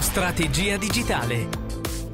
Strategia digitale.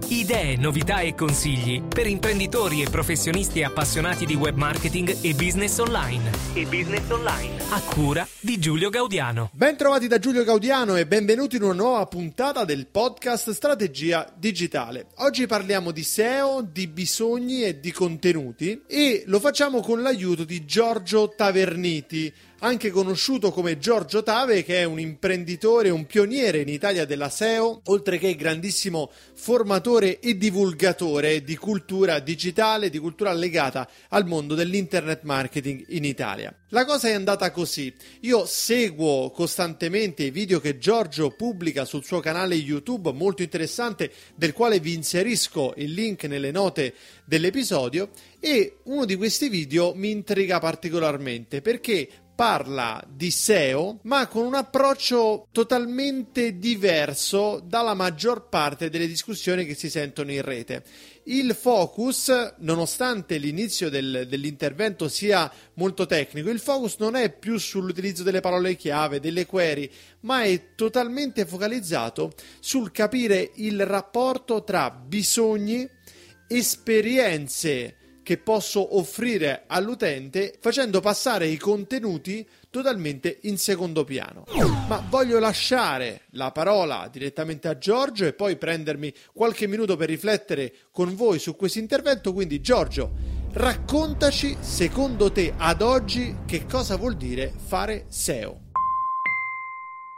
Idee, novità e consigli per imprenditori e professionisti appassionati di web marketing e business online. E business online. A cura di Giulio Gaudiano. Ben trovati da Giulio Gaudiano e benvenuti in una nuova puntata del podcast Strategia digitale. Oggi parliamo di SEO, di bisogni e di contenuti e lo facciamo con l'aiuto di Giorgio Taverniti anche conosciuto come Giorgio Tave, che è un imprenditore, un pioniere in Italia della SEO, oltre che grandissimo formatore e divulgatore di cultura digitale, di cultura legata al mondo dell'internet marketing in Italia. La cosa è andata così. Io seguo costantemente i video che Giorgio pubblica sul suo canale YouTube, molto interessante, del quale vi inserisco il link nelle note dell'episodio e uno di questi video mi intriga particolarmente perché parla di SEO, ma con un approccio totalmente diverso dalla maggior parte delle discussioni che si sentono in rete. Il focus, nonostante l'inizio del, dell'intervento sia molto tecnico, il focus non è più sull'utilizzo delle parole chiave, delle query, ma è totalmente focalizzato sul capire il rapporto tra bisogni, esperienze, che posso offrire all'utente facendo passare i contenuti totalmente in secondo piano. Ma voglio lasciare la parola direttamente a Giorgio e poi prendermi qualche minuto per riflettere con voi su questo intervento. Quindi Giorgio, raccontaci secondo te ad oggi che cosa vuol dire fare SEO.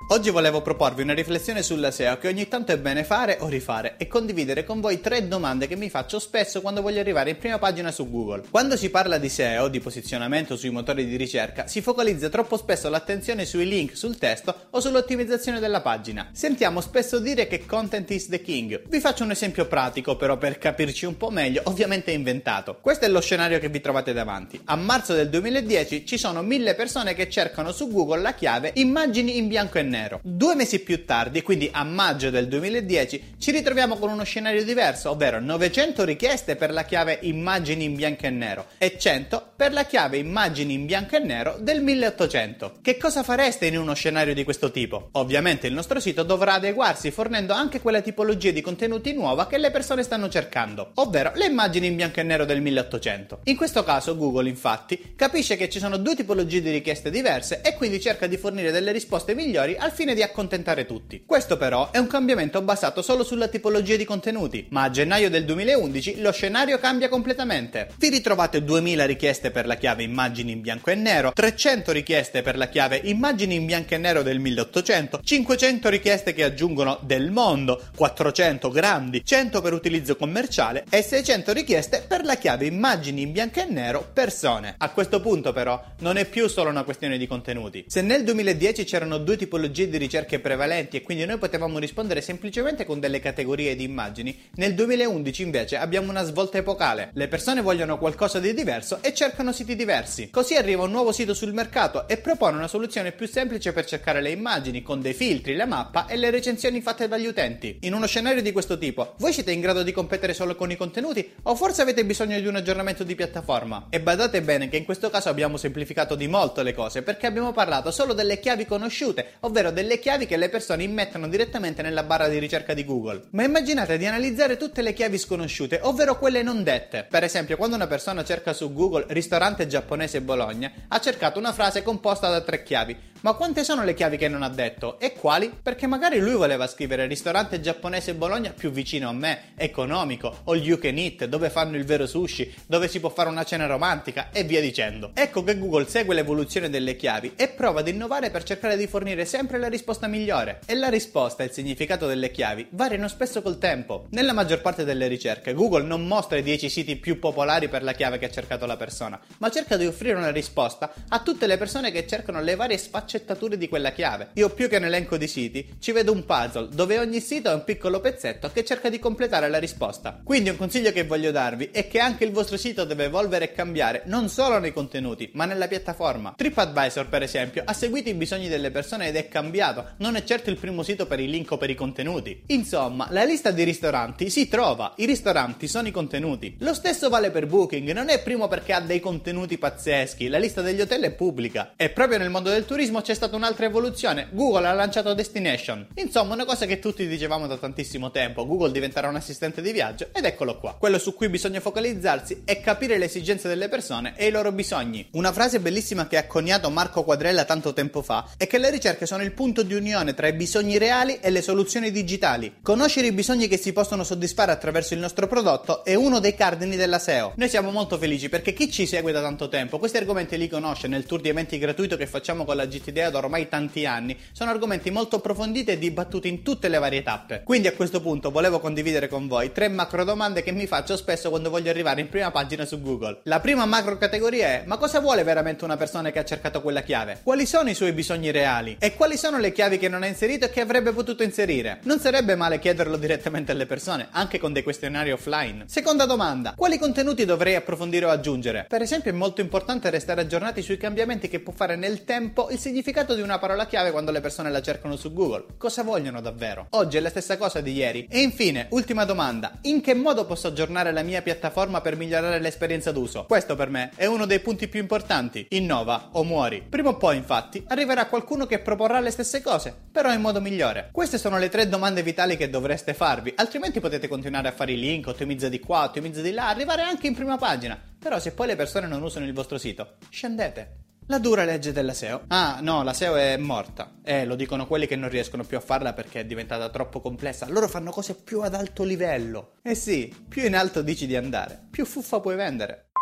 Oggi volevo proporvi una riflessione sulla SEO che ogni tanto è bene fare o rifare e condividere con voi tre domande che mi faccio spesso quando voglio arrivare in prima pagina su Google. Quando si parla di SEO, di posizionamento sui motori di ricerca, si focalizza troppo spesso l'attenzione sui link, sul testo o sull'ottimizzazione della pagina. Sentiamo spesso dire che content is the king. Vi faccio un esempio pratico però per capirci un po' meglio, ovviamente inventato. Questo è lo scenario che vi trovate davanti. A marzo del 2010 ci sono mille persone che cercano su Google la chiave immagini in bianco e nero nero. Due mesi più tardi, quindi a maggio del 2010, ci ritroviamo con uno scenario diverso, ovvero 900 richieste per la chiave immagini in bianco e nero e 100 per la chiave immagini in bianco e nero del 1800. Che cosa fareste in uno scenario di questo tipo? Ovviamente il nostro sito dovrà adeguarsi fornendo anche quella tipologia di contenuti nuova che le persone stanno cercando, ovvero le immagini in bianco e nero del 1800. In questo caso Google infatti capisce che ci sono due tipologie di richieste diverse e quindi cerca di fornire delle risposte migliori al fine di accontentare tutti. Questo però è un cambiamento basato solo sulla tipologia di contenuti, ma a gennaio del 2011 lo scenario cambia completamente. Vi ritrovate 2000 richieste per la chiave immagini in bianco e nero, 300 richieste per la chiave immagini in bianco e nero del 1800, 500 richieste che aggiungono del mondo, 400 grandi, 100 per utilizzo commerciale e 600 richieste per la chiave immagini in bianco e nero persone. A questo punto però non è più solo una questione di contenuti. Se nel 2010 c'erano due tipologie di ricerche prevalenti e quindi noi potevamo rispondere semplicemente con delle categorie di immagini, nel 2011 invece abbiamo una svolta epocale. Le persone vogliono qualcosa di diverso e cercano siti diversi. Così arriva un nuovo sito sul mercato e propone una soluzione più semplice per cercare le immagini con dei filtri, la mappa e le recensioni fatte dagli utenti. In uno scenario di questo tipo, voi siete in grado di competere solo con i contenuti o forse avete bisogno di un aggiornamento di piattaforma? E badate bene che in questo caso abbiamo semplificato di molto le cose perché abbiamo parlato solo delle chiavi conosciute, ovvero delle chiavi che le persone immettono direttamente nella barra di ricerca di Google. Ma immaginate di analizzare tutte le chiavi sconosciute, ovvero quelle non dette. Per esempio, quando una persona cerca su Google ristorante giapponese Bologna, ha cercato una frase composta da tre chiavi. Ma quante sono le chiavi che non ha detto? E quali? Perché magari lui voleva scrivere ristorante giapponese Bologna più vicino a me, economico, o you can eat, dove fanno il vero sushi, dove si può fare una cena romantica e via dicendo. Ecco che Google segue l'evoluzione delle chiavi e prova ad innovare per cercare di fornire sempre la risposta migliore. E la risposta e il significato delle chiavi variano spesso col tempo. Nella maggior parte delle ricerche, Google non mostra i 10 siti più popolari per la chiave che ha cercato la persona, ma cerca di offrire una risposta a tutte le persone che cercano le varie sfaccettature sfaccettature di quella chiave. Io più che un elenco di siti ci vedo un puzzle dove ogni sito è un piccolo pezzetto che cerca di completare la risposta. Quindi un consiglio che voglio darvi è che anche il vostro sito deve evolvere e cambiare non solo nei contenuti ma nella piattaforma. TripAdvisor per esempio ha seguito i bisogni delle persone ed è cambiato, non è certo il primo sito per i link o per i contenuti. Insomma, la lista di ristoranti si trova, i ristoranti sono i contenuti. Lo stesso vale per Booking, non è primo perché ha dei contenuti pazzeschi, la lista degli hotel è pubblica. E proprio nel mondo del turismo c'è stata un'altra evoluzione. Google ha lanciato Destination. Insomma, una cosa che tutti dicevamo da tantissimo tempo. Google diventerà un assistente di viaggio ed eccolo qua. Quello su cui bisogna focalizzarsi è capire le esigenze delle persone e i loro bisogni. Una frase bellissima che ha coniato Marco Quadrella tanto tempo fa è che le ricerche sono il punto di unione tra i bisogni reali e le soluzioni digitali. Conoscere i bisogni che si possono soddisfare attraverso il nostro prodotto è uno dei cardini della SEO. Noi siamo molto felici perché chi ci segue da tanto tempo questi argomenti li conosce nel tour di eventi gratuito che facciamo con la GTD da ormai tanti anni. Sono argomenti molto approfonditi e dibattuti in tutte le varie tappe. Quindi a questo punto volevo condividere con voi tre macro domande che mi faccio spesso quando voglio arrivare in prima pagina su Google. La prima macro categoria è: ma cosa vuole veramente una persona che ha cercato quella chiave? Quali sono i suoi bisogni reali? E quali sono le chiavi che non ha inserito e che avrebbe potuto inserire? Non sarebbe male chiederlo direttamente alle persone, anche con dei questionari offline. Seconda domanda: quali contenuti dovrei approfondire o aggiungere? Per esempio, è molto importante restare aggiornati sui cambiamenti che può fare nel tempo il significato di una parola chiave quando le persone la cercano su Google. Cosa vogliono davvero? Oggi è la stessa cosa di ieri. E infine, ultima domanda: in che modo posso aggiornare la mia piattaforma per migliorare l'esperienza d'uso? Questo per me è uno dei punti più importanti. Innova o muori. Prima o poi, infatti, arriverà qualcuno che proporrà le stesse cose, però in modo migliore. Queste sono le tre domande vitali che dovreste farvi, altrimenti potete continuare a fare i link, ottimizza di qua, ottimizza di là, arrivare anche in prima pagina. Però se poi le persone non usano il vostro sito, scendete. La dura legge della SEO. Ah, no, la SEO è morta. Eh, lo dicono quelli che non riescono più a farla perché è diventata troppo complessa. Loro fanno cose più ad alto livello. Eh sì, più in alto dici di andare, più fuffa puoi vendere.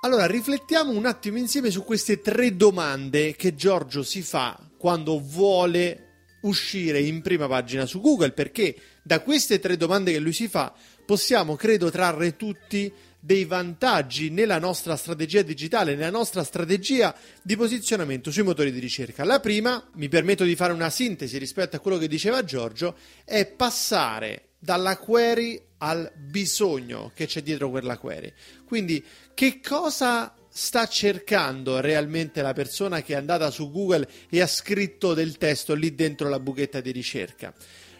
Allora, riflettiamo un attimo insieme su queste tre domande che Giorgio si fa quando vuole uscire in prima pagina su Google, perché da queste tre domande che lui si fa possiamo, credo, trarre tutti dei vantaggi nella nostra strategia digitale, nella nostra strategia di posizionamento sui motori di ricerca. La prima, mi permetto di fare una sintesi rispetto a quello che diceva Giorgio, è passare dalla query al bisogno che c'è dietro quella query. Quindi, che cosa sta cercando realmente la persona che è andata su Google e ha scritto del testo lì dentro la buchetta di ricerca?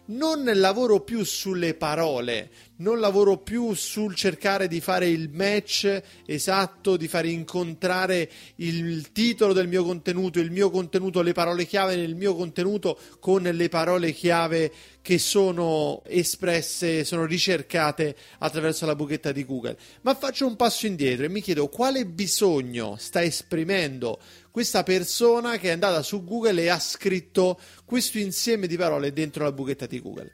non lavoro più sulle parole, non lavoro più sul cercare di fare il match esatto, di fare incontrare il titolo del mio contenuto, il mio contenuto, le parole chiave nel mio contenuto con le parole chiave che sono espresse, sono ricercate attraverso la buchetta di Google. Ma faccio un passo indietro e mi chiedo quale bisogno sta esprimendo questa persona che è andata su Google e ha scritto questo insieme di parole dentro la buchetta di Google.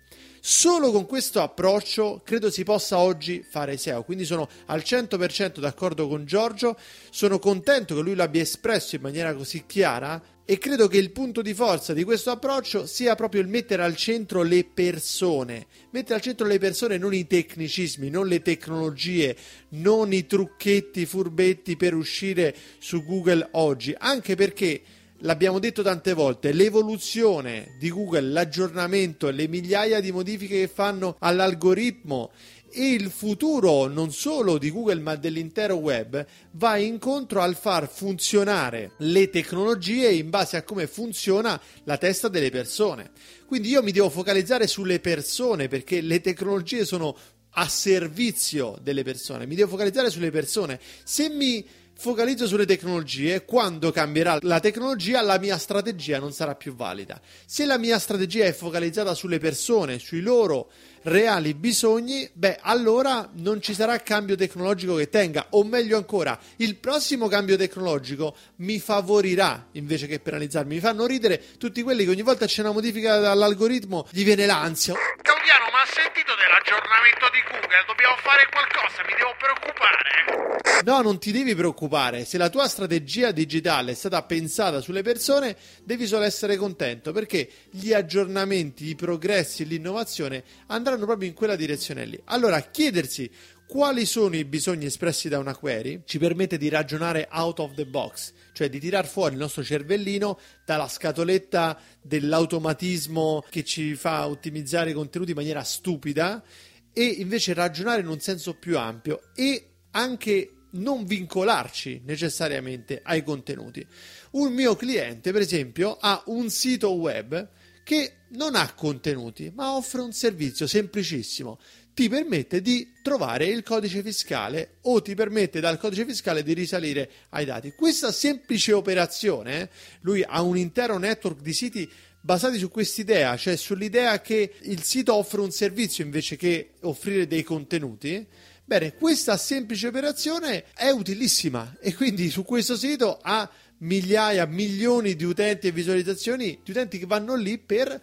Solo con questo approccio credo si possa oggi fare SEO, quindi sono al 100% d'accordo con Giorgio, sono contento che lui l'abbia espresso in maniera così chiara e credo che il punto di forza di questo approccio sia proprio il mettere al centro le persone, mettere al centro le persone, non i tecnicismi, non le tecnologie, non i trucchetti furbetti per uscire su Google oggi, anche perché l'abbiamo detto tante volte, l'evoluzione di Google, l'aggiornamento, le migliaia di modifiche che fanno all'algoritmo e il futuro non solo di Google ma dell'intero web va incontro al far funzionare le tecnologie in base a come funziona la testa delle persone. Quindi io mi devo focalizzare sulle persone perché le tecnologie sono a servizio delle persone, mi devo focalizzare sulle persone. Se mi focalizzo sulle tecnologie, quando cambierà la tecnologia la mia strategia non sarà più valida. Se la mia strategia è focalizzata sulle persone, sui loro reali bisogni, beh, allora non ci sarà cambio tecnologico che tenga, o meglio ancora, il prossimo cambio tecnologico mi favorirà invece che penalizzarmi. Mi fanno ridere tutti quelli che ogni volta c'è una modifica dall'algoritmo, gli viene l'ansia. Claudiano, ma ha sentito dell'aggiornamento di Google? Dobbiamo fare qualcosa, mi devo preoccupare. No, non ti devi preoccupare. Se la tua strategia digitale è stata pensata sulle persone, devi solo essere contento perché gli aggiornamenti, i progressi e l'innovazione andranno proprio in quella direzione lì. Allora, chiedersi quali sono i bisogni espressi da una query ci permette di ragionare out of the box, cioè di tirar fuori il nostro cervellino dalla scatoletta dell'automatismo che ci fa ottimizzare i contenuti in maniera stupida e invece ragionare in un senso più ampio e anche non vincolarci necessariamente ai contenuti. Un mio cliente, per esempio, ha un sito web che non ha contenuti, ma offre un servizio semplicissimo. Ti permette di trovare il codice fiscale o ti permette dal codice fiscale di risalire ai dati. Questa semplice operazione, eh, lui ha un intero network di siti basati su quest'idea, cioè sull'idea che il sito offre un servizio invece che offrire dei contenuti Bene, questa semplice operazione è utilissima e quindi su questo sito ha migliaia, milioni di utenti e visualizzazioni di utenti che vanno lì per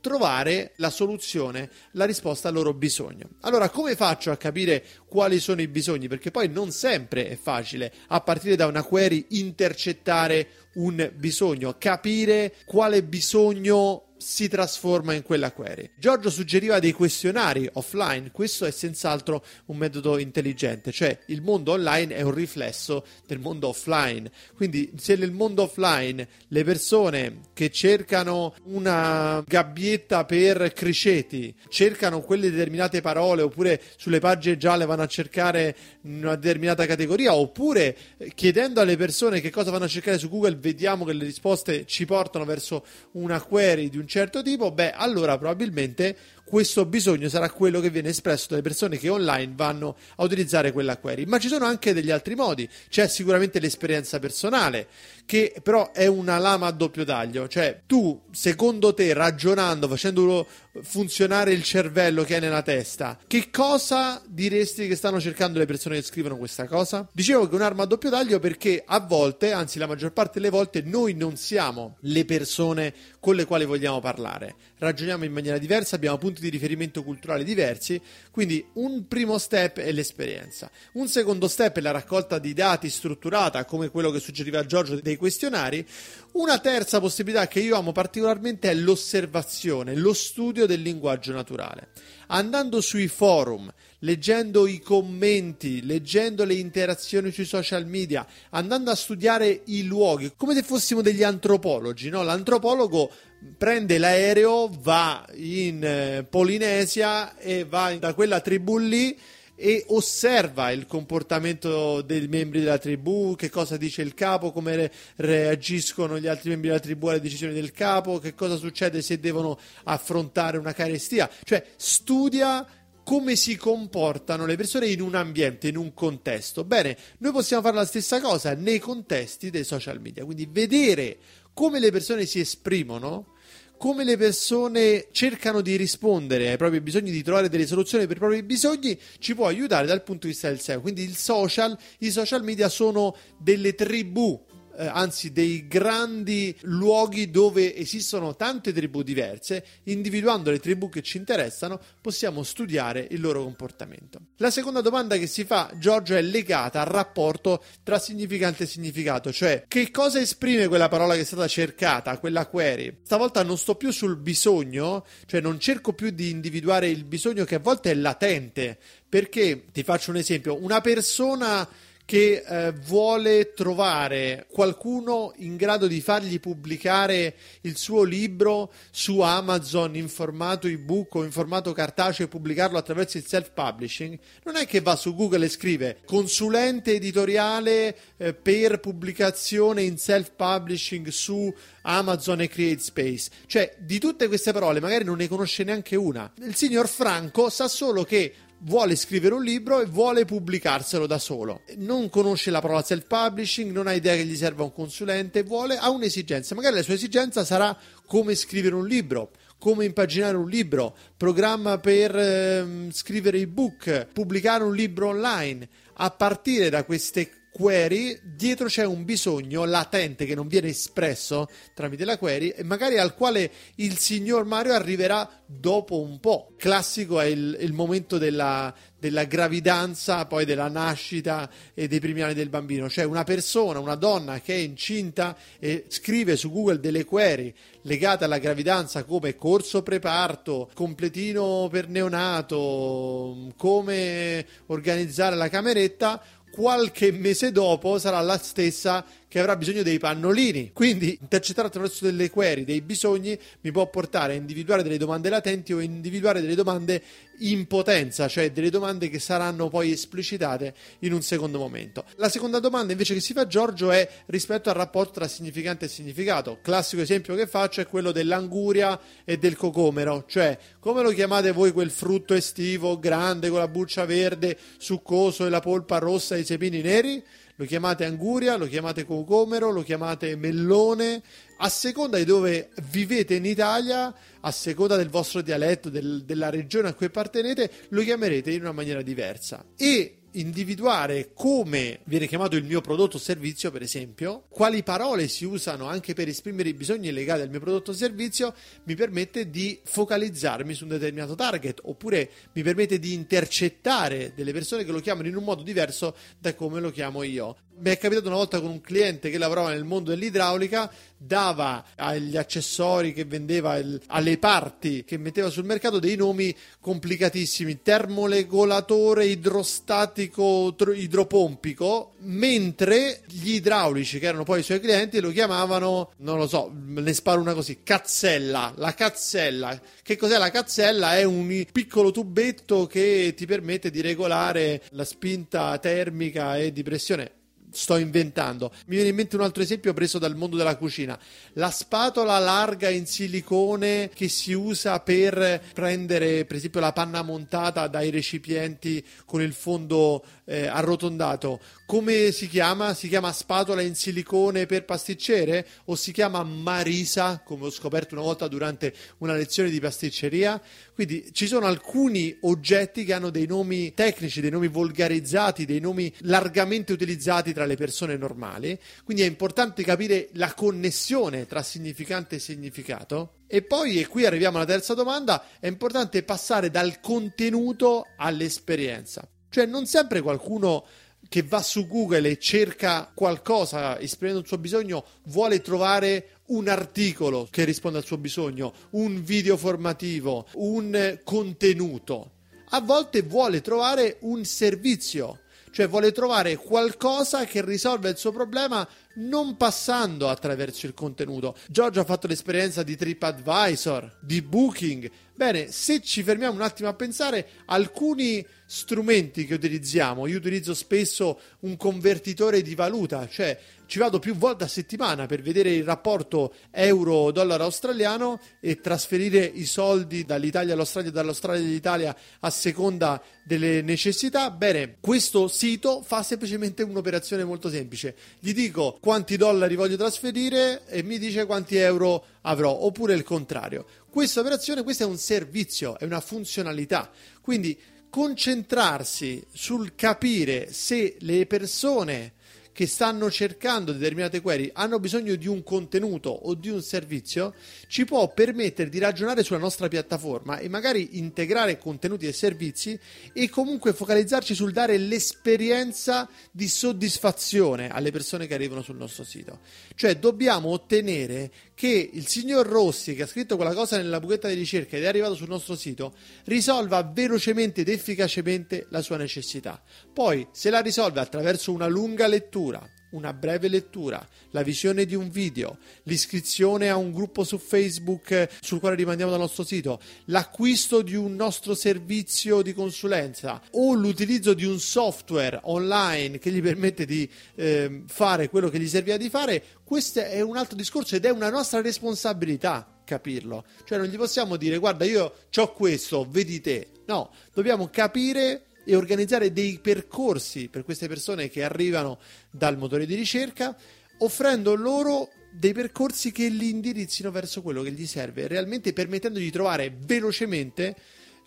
trovare la soluzione, la risposta al loro bisogno. Allora, come faccio a capire quali sono i bisogni? Perché poi non sempre è facile, a partire da una query, intercettare un bisogno, capire quale bisogno si trasforma in quella query. Giorgio suggeriva dei questionari offline, questo è senz'altro un metodo intelligente, cioè il mondo online è un riflesso del mondo offline, quindi se nel mondo offline le persone che cercano una gabbietta per criceti cercano quelle determinate parole oppure sulle pagine gialle vanno a cercare una determinata categoria oppure chiedendo alle persone che cosa vanno a cercare su Google vediamo che le risposte ci portano verso una query di un certo tipo, beh, allora probabilmente questo bisogno sarà quello che viene espresso dalle persone che online vanno a utilizzare quella query. Ma ci sono anche degli altri modi. C'è sicuramente l'esperienza personale, che però è una lama a doppio taglio. Cioè, tu, secondo te, ragionando, facendo funzionare il cervello che hai nella testa, che cosa diresti che stanno cercando le persone che scrivono questa cosa? Dicevo che è un'arma a doppio taglio perché a volte, anzi la maggior parte delle volte, noi non siamo le persone con le quali vogliamo parlare. Ragioniamo in maniera diversa, abbiamo punti di riferimento culturali diversi, quindi un primo step è l'esperienza. Un secondo step è la raccolta di dati strutturata, come quello che suggeriva Giorgio dei questionari. Una terza possibilità che io amo particolarmente è l'osservazione, lo studio del linguaggio naturale. Andando sui forum, leggendo i commenti, leggendo le interazioni sui social media, andando a studiare i luoghi, come se fossimo degli antropologi, no? L'antropologo prende l'aereo, va in eh, Polinesia e va da quella tribù lì e osserva il comportamento dei membri della tribù, che cosa dice il capo, come reagiscono gli altri membri della tribù alle decisioni del capo, che cosa succede se devono affrontare una carestia, cioè studia come si comportano le persone in un ambiente, in un contesto. Bene, noi possiamo fare la stessa cosa nei contesti dei social media, quindi vedere come le persone si esprimono come le persone cercano di rispondere ai propri bisogni, di trovare delle soluzioni per i propri bisogni, ci può aiutare dal punto di vista del SEO. Quindi social, i social media sono delle tribù eh, anzi dei grandi luoghi dove esistono tante tribù diverse, individuando le tribù che ci interessano, possiamo studiare il loro comportamento. La seconda domanda che si fa Giorgio è legata al rapporto tra significante e significato, cioè che cosa esprime quella parola che è stata cercata, quella query. Stavolta non sto più sul bisogno, cioè non cerco più di individuare il bisogno che a volte è latente, perché ti faccio un esempio, una persona che eh, vuole trovare qualcuno in grado di fargli pubblicare il suo libro su Amazon in formato ebook o in formato cartaceo e pubblicarlo attraverso il self-publishing, non è che va su Google e scrive consulente editoriale eh, per pubblicazione in self-publishing su Amazon e CreateSpace. Cioè, di tutte queste parole magari non ne conosce neanche una. Il signor Franco sa solo che vuole scrivere un libro e vuole pubblicarselo da solo. Non conosce la parola self-publishing, non ha idea che gli serva un consulente, vuole, ha un'esigenza. Magari la sua esigenza sarà come scrivere un libro come impaginare un libro, programma per eh, scrivere ebook, pubblicare un libro online. A partire da queste query, dietro c'è un bisogno latente che non viene espresso tramite la query e magari al quale il signor Mario arriverà dopo un po'. Classico è il, il momento della, della gravidanza, poi della nascita e dei primi anni del bambino. Cioè una persona, una donna che è incinta e scrive su Google delle query legate alla gravidanza come corso preparto, completino per neonato, come organizzare la cameretta, qualche mese dopo sarà la stessa che avrà bisogno dei pannolini. Quindi intercettare attraverso delle query dei bisogni mi può portare a individuare delle domande latenti o individuare delle domande in potenza, cioè delle domande che saranno poi esplicitate in un secondo momento. La seconda domanda invece che si fa Giorgio è rispetto al rapporto tra significante e significato. Classico esempio che faccio è quello dell'anguria e del cocomero, cioè come lo chiamate voi quel frutto estivo grande con la buccia verde, succoso e la polpa rossa e i sepini neri? Lo chiamate anguria, lo chiamate cocomero, lo chiamate mellone, a seconda di dove vivete in Italia, a seconda del vostro dialetto, del, della regione a cui appartenete, lo chiamerete in una maniera diversa. E individuare come viene chiamato il mio prodotto o servizio, per esempio, quali parole si usano anche per esprimere i bisogni legati al mio prodotto o servizio, mi permette di focalizzarmi su un determinato target, oppure mi permette di intercettare delle persone che lo chiamano in un modo diverso da come lo chiamo io. Mi è capitato una volta con un cliente che lavorava nel mondo dell'idraulica, dava agli accessori che vendeva, il, alle parti che metteva sul mercato dei nomi complicatissimi, termoregolatore idrostatico idropompico, mentre gli idraulici che erano poi i suoi clienti lo chiamavano, non lo so, ne sparo una così, cazzella, la cazzella. Che cos'è la cazzella? È un piccolo tubetto che ti permette di regolare la spinta termica e di pressione sto inventando. Mi viene in mente un altro esempio preso dal mondo della cucina. La spatola larga in silicone che si usa per prendere, per esempio, la panna montata dai recipienti con il fondo eh, arrotondato. Come si chiama? Si chiama spatola in silicone per pasticcere o si chiama marisa, come ho scoperto una volta durante una lezione di pasticceria? Quindi ci sono alcuni oggetti che hanno dei nomi tecnici, dei nomi volgarizzati, dei nomi largamente utilizzati tra le persone normali. Quindi è importante capire la connessione tra significante e significato. E poi, e qui arriviamo alla terza domanda, è importante passare dal contenuto all'esperienza. Cioè non sempre qualcuno che va su Google e cerca qualcosa esprimendo il suo bisogno vuole trovare un articolo che risponde al suo bisogno, un video formativo, un contenuto. A volte vuole trovare un servizio, cioè vuole trovare qualcosa che risolve il suo problema non passando attraverso il contenuto. Giorgio ha fatto l'esperienza di TripAdvisor, di Booking, Bene, se ci fermiamo un attimo a pensare, alcuni strumenti che utilizziamo, io utilizzo spesso un convertitore di valuta, cioè ci vado più volte a settimana per vedere il rapporto euro-dollaro australiano e trasferire i soldi dall'Italia all'Australia e dall'Australia all'Italia a seconda delle necessità. Bene, questo sito fa semplicemente un'operazione molto semplice. Gli dico quanti dollari voglio trasferire e mi dice quanti euro avrò, oppure il contrario. Questa operazione, questo è un servizio, è una funzionalità. Quindi concentrarsi sul capire se le persone che stanno cercando determinate query hanno bisogno di un contenuto o di un servizio, ci può permettere di ragionare sulla nostra piattaforma e magari integrare contenuti e servizi e comunque focalizzarci sul dare l'esperienza di soddisfazione alle persone che arrivano sul nostro sito. Cioè dobbiamo ottenere che il signor Rossi, che ha scritto quella cosa nella buchetta di ricerca ed è arrivato sul nostro sito, risolva velocemente ed efficacemente la sua necessità. Poi, se la risolve attraverso una lunga lettura, una breve lettura, la visione di un video, l'iscrizione a un gruppo su Facebook eh, sul quale rimandiamo dal nostro sito, l'acquisto di un nostro servizio di consulenza o l'utilizzo di un software online che gli permette di eh, fare quello che gli serviva di fare, questo è un altro discorso ed è una nostra responsabilità capirlo. Cioè non gli possiamo dire guarda io ho questo, vedi te. No, dobbiamo capire e organizzare dei percorsi per queste persone che arrivano dal motore di ricerca, offrendo loro dei percorsi che li indirizzino verso quello che gli serve, realmente permettendogli di trovare velocemente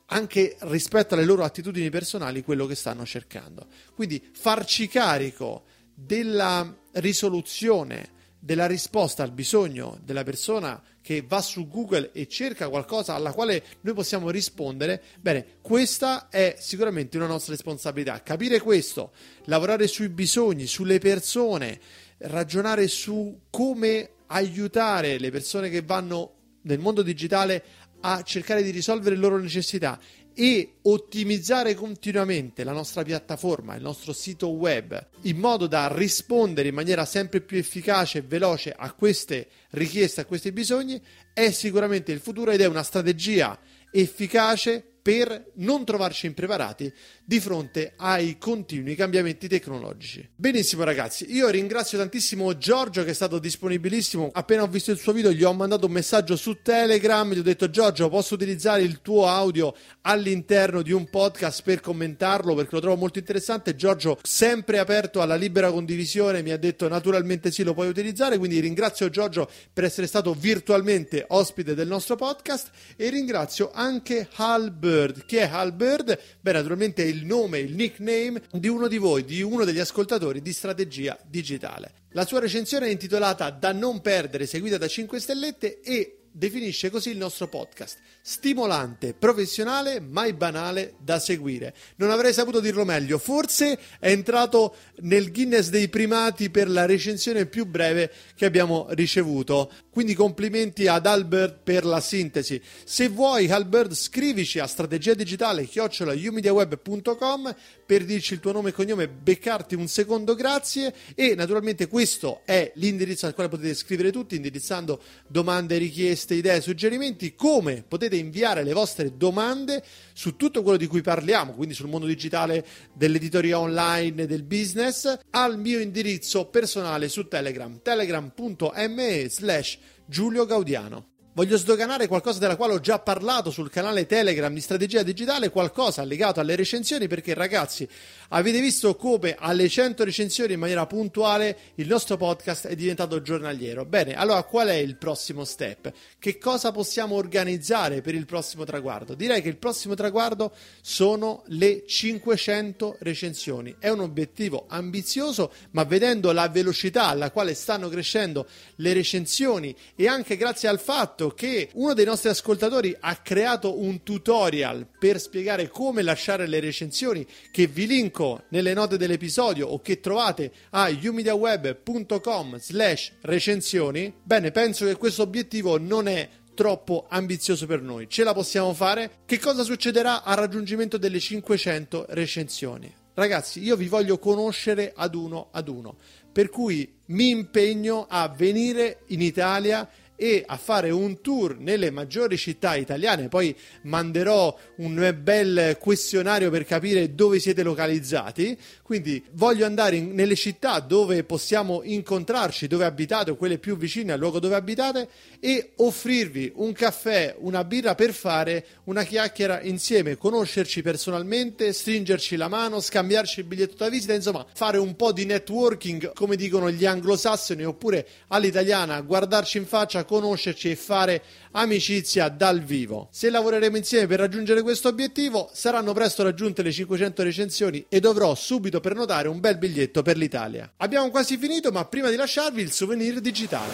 anche rispetto alle loro attitudini personali quello che stanno cercando. Quindi farci carico della risoluzione della risposta al bisogno della persona che va su Google e cerca qualcosa alla quale noi possiamo rispondere, bene, questa è sicuramente una nostra responsabilità. Capire questo, lavorare sui bisogni, sulle persone, ragionare su come aiutare le persone che vanno nel mondo digitale a cercare di risolvere le loro necessità e ottimizzare continuamente la nostra piattaforma, il nostro sito web, in modo da rispondere in maniera sempre più efficace e veloce a queste richieste, a questi bisogni, è sicuramente il futuro ed è una strategia efficace per non trovarci impreparati di fronte ai continui cambiamenti tecnologici. Benissimo ragazzi, io ringrazio tantissimo Giorgio che è stato disponibilissimo. Appena ho visto il suo video gli ho mandato un messaggio su Telegram, gli ho detto Giorgio posso utilizzare il tuo audio all'interno di un podcast per commentarlo perché lo trovo molto interessante. Giorgio sempre aperto alla libera condivisione mi ha detto naturalmente sì lo puoi utilizzare, quindi ringrazio Giorgio per essere stato virtualmente ospite del nostro podcast e ringrazio anche Halb Bird. Chi è Hal Bird? Beh, naturalmente è il nome, il nickname di uno di voi, di uno degli ascoltatori di strategia digitale. La sua recensione è intitolata Da non perdere, seguita da 5 stellette e definisce così il nostro podcast. Stimolante, professionale, mai banale da seguire. Non avrei saputo dirlo meglio. Forse è entrato nel Guinness dei primati per la recensione più breve che abbiamo ricevuto. Quindi complimenti ad Albert per la sintesi. Se vuoi, Albert, scrivici a strategia digitale chiocciolaiumediaweb.com per dirci il tuo nome e cognome, beccarti un secondo grazie e naturalmente questo è l'indirizzo al quale potete scrivere tutti indirizzando domande, richieste, idee, suggerimenti, come potete inviare le vostre domande su tutto quello di cui parliamo, quindi sul mondo digitale dell'editoria online, del business, al mio indirizzo personale su Telegram, telegram.me slash Giulio Gaudiano. Voglio sdoganare qualcosa della quale ho già parlato sul canale Telegram di strategia digitale, qualcosa legato alle recensioni, perché ragazzi, avete visto come alle 100 recensioni in maniera puntuale il nostro podcast è diventato giornaliero. Bene, allora qual è il prossimo step? Che cosa possiamo organizzare per il prossimo traguardo? Direi che il prossimo traguardo sono le 500 recensioni. È un obiettivo ambizioso, ma vedendo la velocità alla quale stanno crescendo le recensioni e anche grazie al fatto fatto che uno dei nostri ascoltatori ha creato un tutorial per spiegare come lasciare le recensioni che vi linko nelle note dell'episodio o che trovate a umediaweb.com slash recensioni, bene, penso che questo obiettivo non è troppo ambizioso per noi. Ce la possiamo fare? Che cosa succederà al raggiungimento delle 500 recensioni? Ragazzi, io vi voglio conoscere ad uno ad uno, per cui mi impegno a venire in Italia e a fare un tour nelle maggiori città italiane. Poi manderò un bel questionario per capire dove siete localizzati. Quindi voglio andare in, nelle città dove possiamo incontrarci, dove abitate o quelle più vicine al luogo dove abitate e offrirvi un caffè, una birra per fare una chiacchiera insieme, conoscerci personalmente, stringerci la mano, scambiarci il biglietto da visita, insomma, fare un po' di networking, come dicono gli anglosassoni, oppure all'italiana, guardarci in faccia, conoscerci e fare amicizia dal vivo. Se lavoreremo insieme per raggiungere questo obiettivo, saranno presto raggiunte le 500 recensioni e dovrò subito prenotare un bel biglietto per l'Italia. Abbiamo quasi finito, ma prima di lasciarvi il souvenir digitale.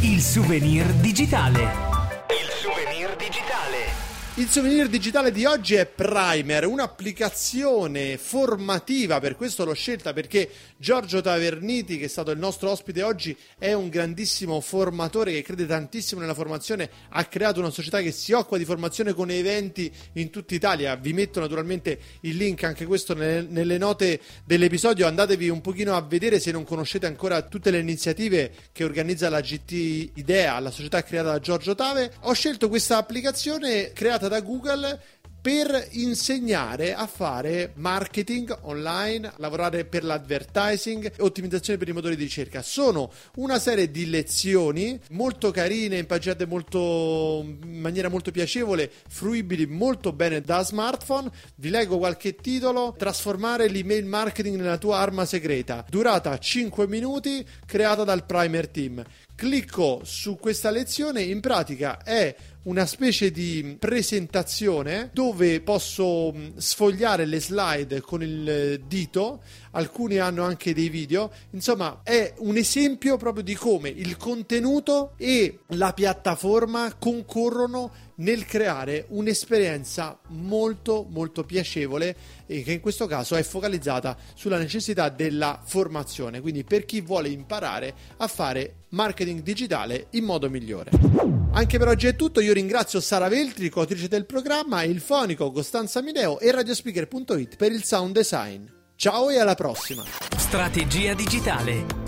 Il souvenir digitale. Il souvenir digitale di oggi è Primer, un'applicazione formativa, per questo l'ho scelta perché Giorgio Taverniti, che è stato il nostro ospite oggi, è un grandissimo formatore che crede tantissimo nella formazione, ha creato una società che si occupa di formazione con eventi in tutta Italia. Vi metto naturalmente il link anche questo nelle note dell'episodio, andatevi un pochino a vedere se non conoscete ancora tutte le iniziative che organizza la GT Idea, la società creata da Giorgio Tave. Ho scelto questa applicazione creata da Google per insegnare a fare marketing online, lavorare per l'advertising e ottimizzazione per i motori di ricerca. Sono una serie di lezioni molto carine, impaginate molto, in maniera molto piacevole, fruibili molto bene da smartphone. Vi leggo qualche titolo: Trasformare l'email marketing nella tua arma segreta. Durata 5 minuti, creata dal Primer Team. Clicco su questa lezione, in pratica è una specie di presentazione dove posso sfogliare le slide con il dito, alcuni hanno anche dei video, insomma è un esempio proprio di come il contenuto e la piattaforma concorrono nel creare un'esperienza molto molto piacevole e che in questo caso è focalizzata sulla necessità della formazione, quindi per chi vuole imparare a fare marketing digitale in modo migliore. Anche per oggi è tutto, io ringrazio Sara Veltri, coautrice del programma, il fonico Costanza Mineo e radiospeaker.it per il sound design. Ciao e alla prossima! Strategia digitale.